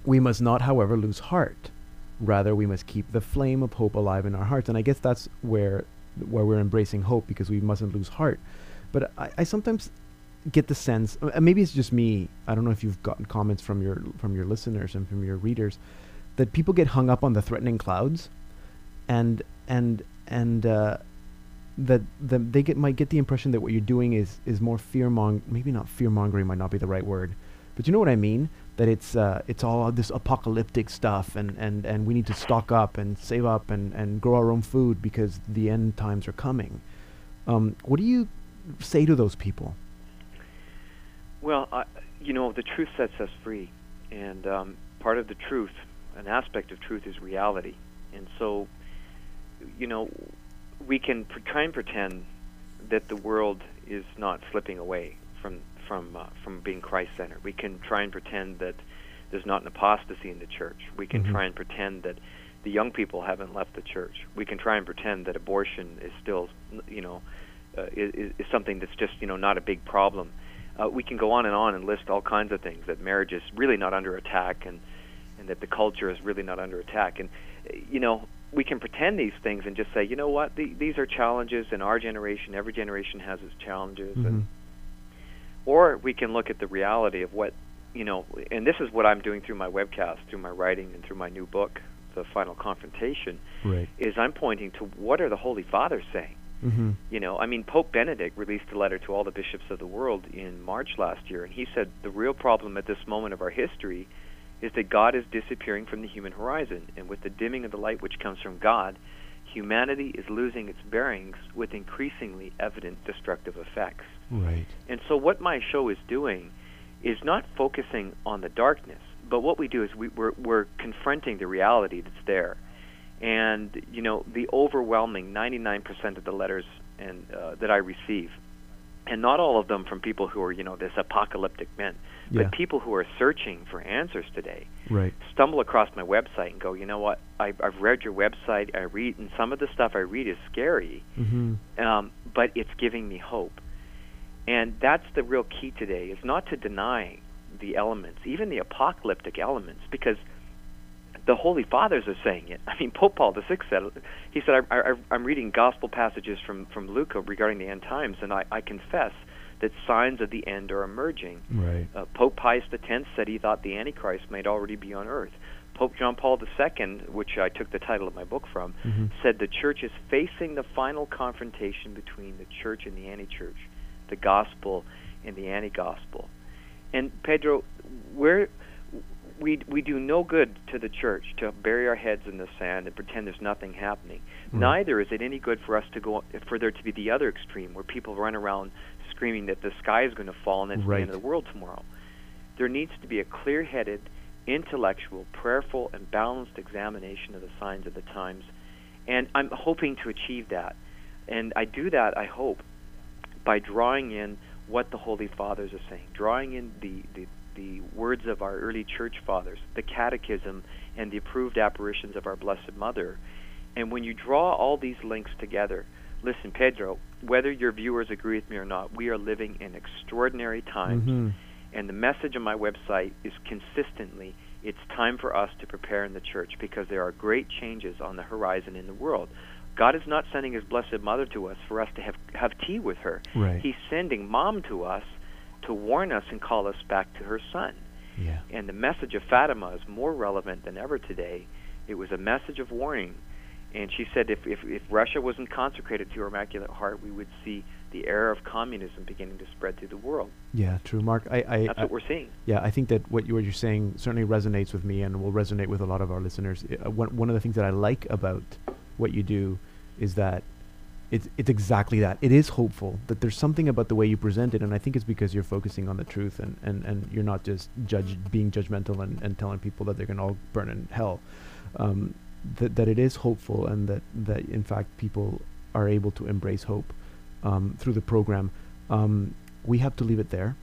we must not, however, lose heart. Rather, we must keep the flame of hope alive in our hearts. And I guess that's where where we're embracing hope because we mustn't lose heart. But I, I sometimes get the sense, uh, and maybe it's just me. I don't know if you've gotten comments from your from your listeners and from your readers that people get hung up on the threatening clouds, and and and uh, that the, they get might get the impression that what you're doing is is more fear mong maybe not fear mongering might not be the right word, but you know what I mean that it's uh, it's all this apocalyptic stuff and, and, and we need to stock up and save up and, and grow our own food because the end times are coming. Um, what do you say to those people? Well, you know, the truth sets us free, and um, part of the truth, an aspect of truth, is reality. And so, you know, we can pr- try and pretend that the world is not slipping away from from uh, from being Christ-centered. We can try and pretend that there's not an apostasy in the church. We can Mhm. try and pretend that the young people haven't left the church. We can try and pretend that abortion is still, you know, uh, is, is something that's just you know not a big problem. Uh, we can go on and on and list all kinds of things that marriage is really not under attack and and that the culture is really not under attack. And uh, you know we can pretend these things and just say, you know what, the, these are challenges in our generation. Every generation has its challenges, and Mhm. or we can look at the reality of what you know. And this is what I'm doing through my webcast, through my writing, and through my new book, The Final Confrontation. Right. Is I'm pointing to what are the Holy Fathers saying. Mm-hmm. You know, I mean, Pope Benedict released a letter to all the bishops of the world in March last year, and he said the real problem at this moment of our history is that God is disappearing from the human horizon, and with the dimming of the light which comes from God, humanity is losing its bearings with increasingly evident destructive effects. Right. And so, what my show is doing is not focusing on the darkness, but what we do is we, we're, we're confronting the reality that's there. And, you know, the overwhelming 99% of the letters and, uh, that I receive, and not all of them from people who are, you know, this apocalyptic men, Yeah. but people who are searching for answers today Right. stumble across my website and go, you know what, I, I've read your website, I read, and some of the stuff I read is scary Mm-hmm. um, but it's giving me hope. And that's the real key today is not to deny the elements, even the apocalyptic elements, because the Holy Fathers are saying it. I mean, Pope Paul VI said it. He said, I, I, I'm reading gospel passages from, from Luke regarding the end times, and I, I confess that signs of the end are emerging. Right. Uh, Pope Pius X said he thought the Antichrist might already be on earth. Pope John Paul II, which I took the title of my book from, Mhm. said the church is facing the final confrontation between the church and the anti-church, the gospel and the anti-gospel. And Pedro, we're, we we do no good to the church to bury our heads in the sand and pretend there's nothing happening. Neither is it any good for us to go for there to be the other extreme where people run around screaming that the sky is going to fall and it's Right. the end of the world tomorrow. There needs to be a clear-headed, intellectual, prayerful, and balanced examination of the signs of the times, and I'm hoping to achieve that. And I do that, I hope, by drawing in what the Holy Fathers are saying, drawing in the, the, the words of our early church fathers, the catechism, and the approved apparitions of our Blessed Mother. And when you draw all these links together, listen, Pedro, whether your viewers agree with me or not, we are living in extraordinary times. Mhm. And the message on my website is consistently it's time for us to prepare in the church because there are great changes on the horizon in the world. God is not sending his blessed mother to us for us to have have tea with her. Right. He's sending mom to us to warn us and call us back to her son. Yeah. And the message of Fatima is more relevant than ever today. It was a message of warning. And she said if, if, if Russia wasn't consecrated to her Immaculate Heart, we would see the era of communism beginning to spread through the world. Yeah, true, Mark. I, I, That's I what we're seeing. Yeah, I think that what, you, what you're saying certainly resonates with me and will resonate with a lot of our listeners. Uh, one, one of the things that I like about what you do is that it's, it's exactly that. It is hopeful that there's something about the way you present it, and I think it's because you're focusing on the truth and, and, and you're not just judge, being judgmental and, and telling people that they're going to all burn in hell. Um, that, that it is hopeful and that, that, in fact, people are able to embrace hope um, through the program. Um, we have to leave it there.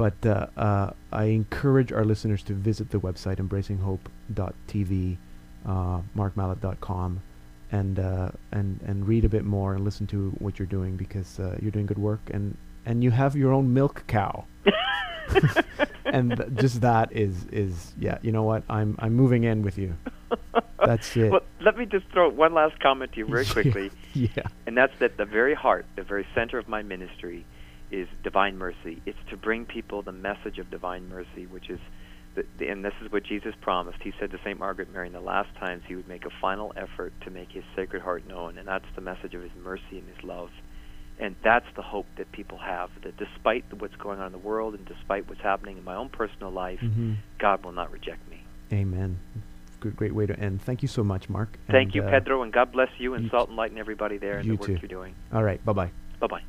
But uh, uh, I encourage our listeners to visit the website embracinghope.tv, uh, markmallett.com, and uh, and and read a bit more and listen to what you're doing because uh, you're doing good work and and you have your own milk cow. and th- just that is is yeah. You know what? I'm I'm moving in with you. That's it. Well, let me just throw one last comment to you very quickly. yeah. And that's that the very heart, the very center of my ministry is divine mercy. It's to bring people the message of divine mercy, which is, the, the, and this is what Jesus promised. He said to St. Margaret Mary in the last times he would make a final effort to make his sacred heart known, and that's the message of his mercy and his love. And that's the hope that people have, that despite what's going on in the world and despite what's happening in my own personal life, Mhm. God will not reject me. Amen. Good, great way to end. Thank you so much, Mark. Thank And, you, uh, Pedro, and God bless you and you Salt and Light and everybody there and the work too. you're doing. All right. Bye bye. Bye bye.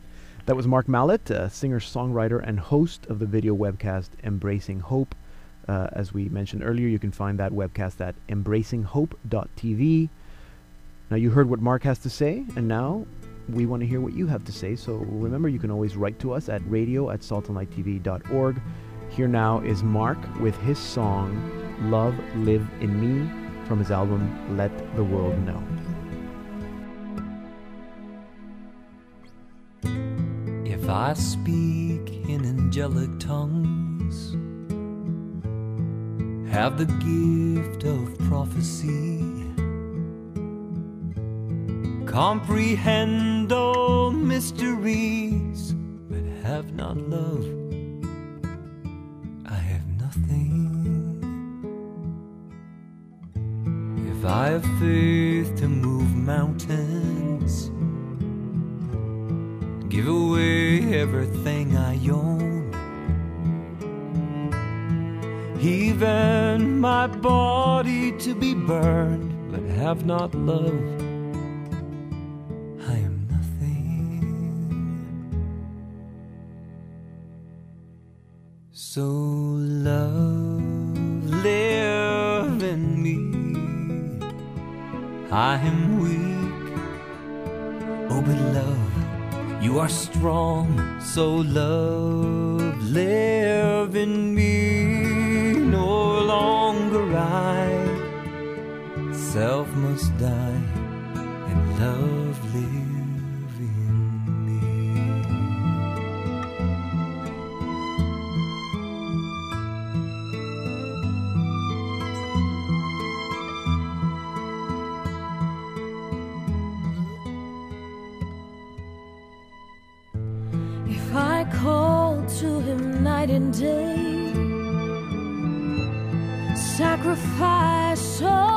That was Mark Mallett, uh, singer, songwriter, and host of the video webcast Embracing Hope. Uh, as we mentioned earlier, you can find that webcast at embracinghope.tv. Now, you heard what Mark has to say, and now we want to hear what you have to say. So remember, you can always write to us at radio at saltandlighttv.org. Here now is Mark with his song Love Live in Me from his album Let the World Know. If I speak in angelic tongues, have the gift of prophecy, comprehend all mysteries, but have not love, If I have faith to move mountains, give away everything I own. Even my body to be burned, but have not love. I am nothing. So love, live I am weak. Oh, but love, you are strong. So love, live in me. No longer I, self must die, Sacrifice. Soul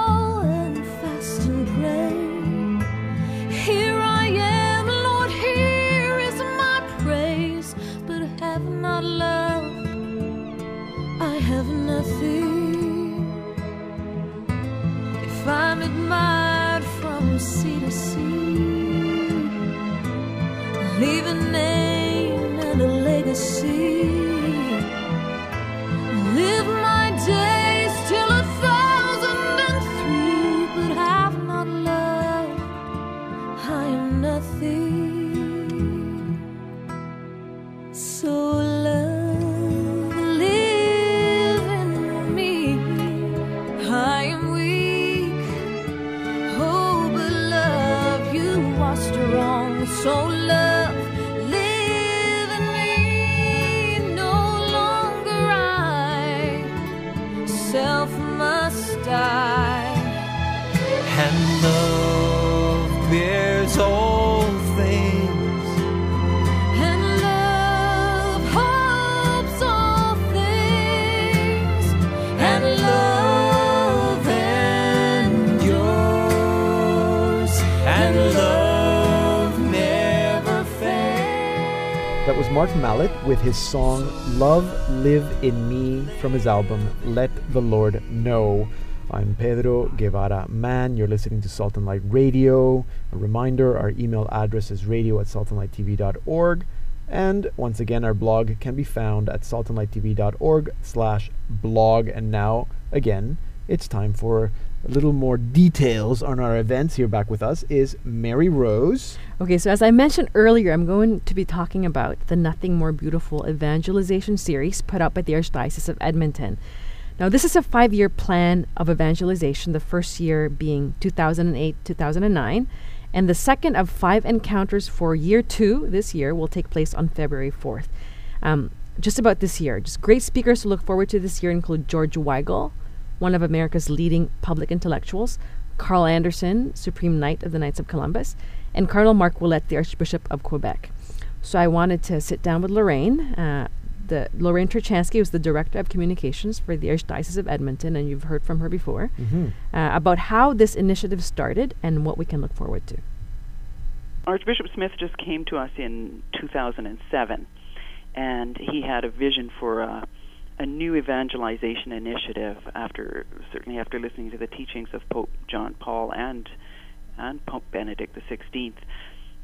his song Love Live in Me from his album Let the Lord Know. I'm Pedro Guevara Mann. You're listening to Salt and Light Radio. A reminder our email address is radio at saltandlighttv.org. And once again, our blog can be found at saltandlighttv.org slash blog. And now, again, it's time for a little more details on our events. Here back with us is Mary Rose. Okay, so as I mentioned earlier, I'm going to be talking about the Nothing More Beautiful evangelization series put out by the Archdiocese of Edmonton. Now, this is a five year plan of evangelization, the first year being 2008 2009. And the second of five encounters for year two this year will take place on February 4th. Um, just about this year, just great speakers to look forward to this year include George Weigel, one of America's leading public intellectuals, Carl Anderson, Supreme Knight of the Knights of Columbus, and Cardinal Marc Ouellet, the Archbishop of Quebec. So I wanted to sit down with Lorraine. Uh, the Lorraine Turchansky was the director of communications for the Archdiocese of Edmonton, and you've heard from her before Mm-hmm. uh, about how this initiative started and what we can look forward to. Archbishop Smith just came to us in 2007, and he had a vision for a, a new evangelization initiative. After certainly after listening to the teachings of Pope John Paul and and Pope Benedict XVI.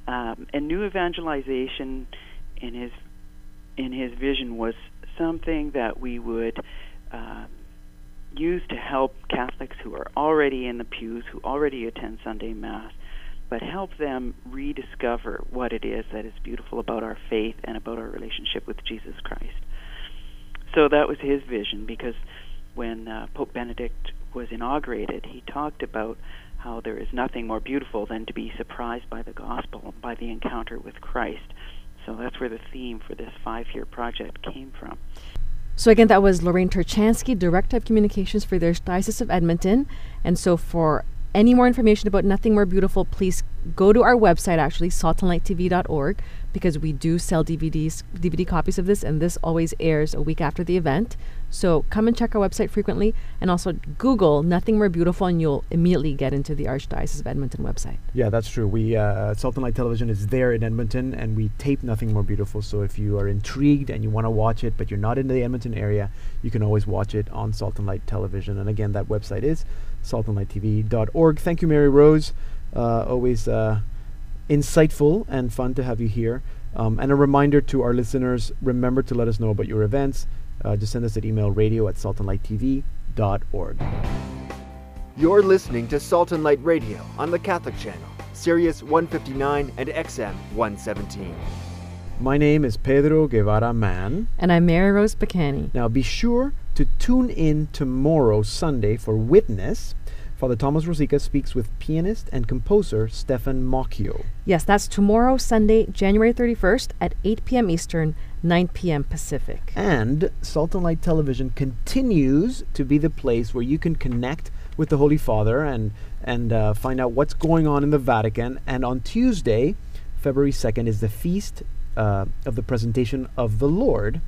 Um, a new evangelization in his in his vision was something that we would. Uh, use to help Catholics who are already in the pews, who already attend Sunday Mass, but help them rediscover what it is that is beautiful about our faith and about our relationship with Jesus Christ. So that was his vision because when uh, Pope Benedict was inaugurated, he talked about how there is nothing more beautiful than to be surprised by the gospel, by the encounter with Christ. So that's where the theme for this five year project came from. So again, that was Lorraine Turchansky, Director of Communications for the Diocese of Edmonton. And so for any more information about Nothing More Beautiful, please go to our website, actually, saltandlighttv.org, because we do sell DVDs, DVD copies of this, and this always airs a week after the event. So come and check our website frequently, and also Google Nothing More Beautiful, and you'll immediately get into the Archdiocese of Edmonton website. Yeah, that's true. We uh, Salt and Light Television is there in Edmonton, and we tape Nothing More Beautiful. So if you are intrigued and you want to watch it, but you're not in the Edmonton area, you can always watch it on Salt and Light Television. And again, that website is saltandlighttv.org. Thank you, Mary Rose. Uh, always uh, insightful and fun to have you here. Um, and a reminder to our listeners: remember to let us know about your events. Uh, just send us an email: radio at saltandlighttv.org. You're listening to Salt and Light Radio on the Catholic Channel, Sirius 159 and XM 117. My name is Pedro Guevara Mann. And I'm Mary Rose Bacani. Now be sure to tune in tomorrow, Sunday, for Witness. Father Thomas Rosica speaks with pianist and composer Stephan Moccio. Yes, that's tomorrow, Sunday, January 31st at 8 p.m. Eastern, 9 p.m. Pacific. And Salt and Light Television continues to be the place where you can connect with the Holy Father and and uh, find out what's going on in the Vatican. And on Tuesday, February 2nd, is the feast uh, of the presentation of the Lord.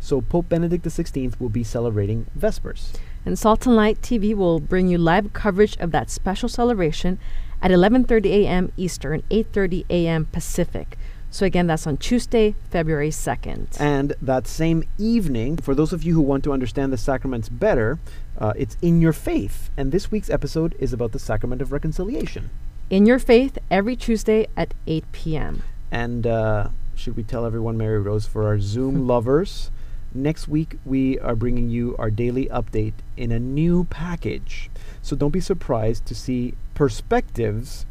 So Pope Benedict XVI will be celebrating Vespers. And Salt and Light TV will bring you live coverage of that special celebration at 11:30 a.m. Eastern, 8:30 a.m. Pacific. So again, that's on Tuesday, February 2nd. And that same evening, for those of you who want to understand the sacraments better, uh, it's in your faith. And this week's episode is about the sacrament of reconciliation. In Your Faith every Tuesday at 8 p.m. And uh, should we tell everyone, Mary Rose, for our Zoom lovers? Next week, we are bringing you our daily update in a new package. So don't be surprised to see Perspectives,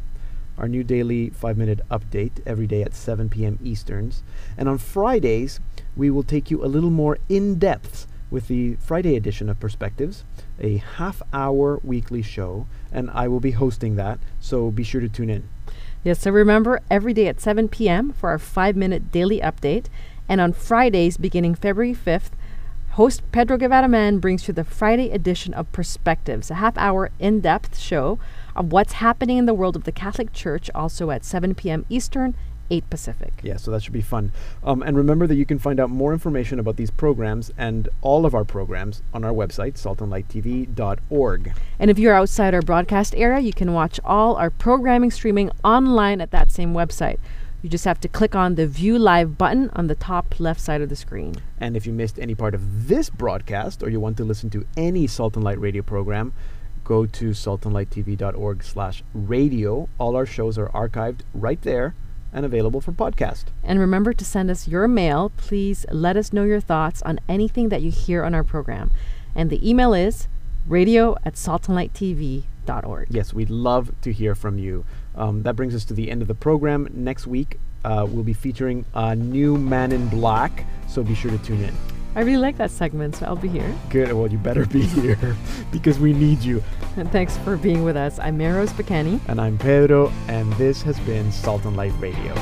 our new daily five minute update every day at 7 p.m. Easterns. And on Fridays, we will take you a little more in depth with the Friday edition of Perspectives, a half hour weekly show. And I will be hosting that, so be sure to tune in. Yes, so remember every day at 7 p.m. for our five minute daily update. And on Fridays, beginning February 5th, host Pedro Guevara Mann brings you the Friday edition of Perspectives, a half hour in depth show of what's happening in the world of the Catholic Church, also at 7 p.m. Eastern, 8 Pacific. Yeah, so that should be fun. Um, and remember that you can find out more information about these programs and all of our programs on our website, saltandlighttv.org. And if you're outside our broadcast area, you can watch all our programming streaming online at that same website. You just have to click on the View Live button on the top left side of the screen. And if you missed any part of this broadcast or you want to listen to any Salt and Light radio program, go to saltandlighttv.org slash radio. All our shows are archived right there and available for podcast. And remember to send us your mail. Please let us know your thoughts on anything that you hear on our program. And the email is radio at saltandlighttv.org. Yes, we'd love to hear from you. Um, that brings us to the end of the program. Next week, uh, we'll be featuring a new Man in Black, so be sure to tune in. I really like that segment, so I'll be here. Good. Well, you better be here because we need you. And thanks for being with us. I'm Mary Rose Bacani. And I'm Pedro, and this has been Salt and Light Radio.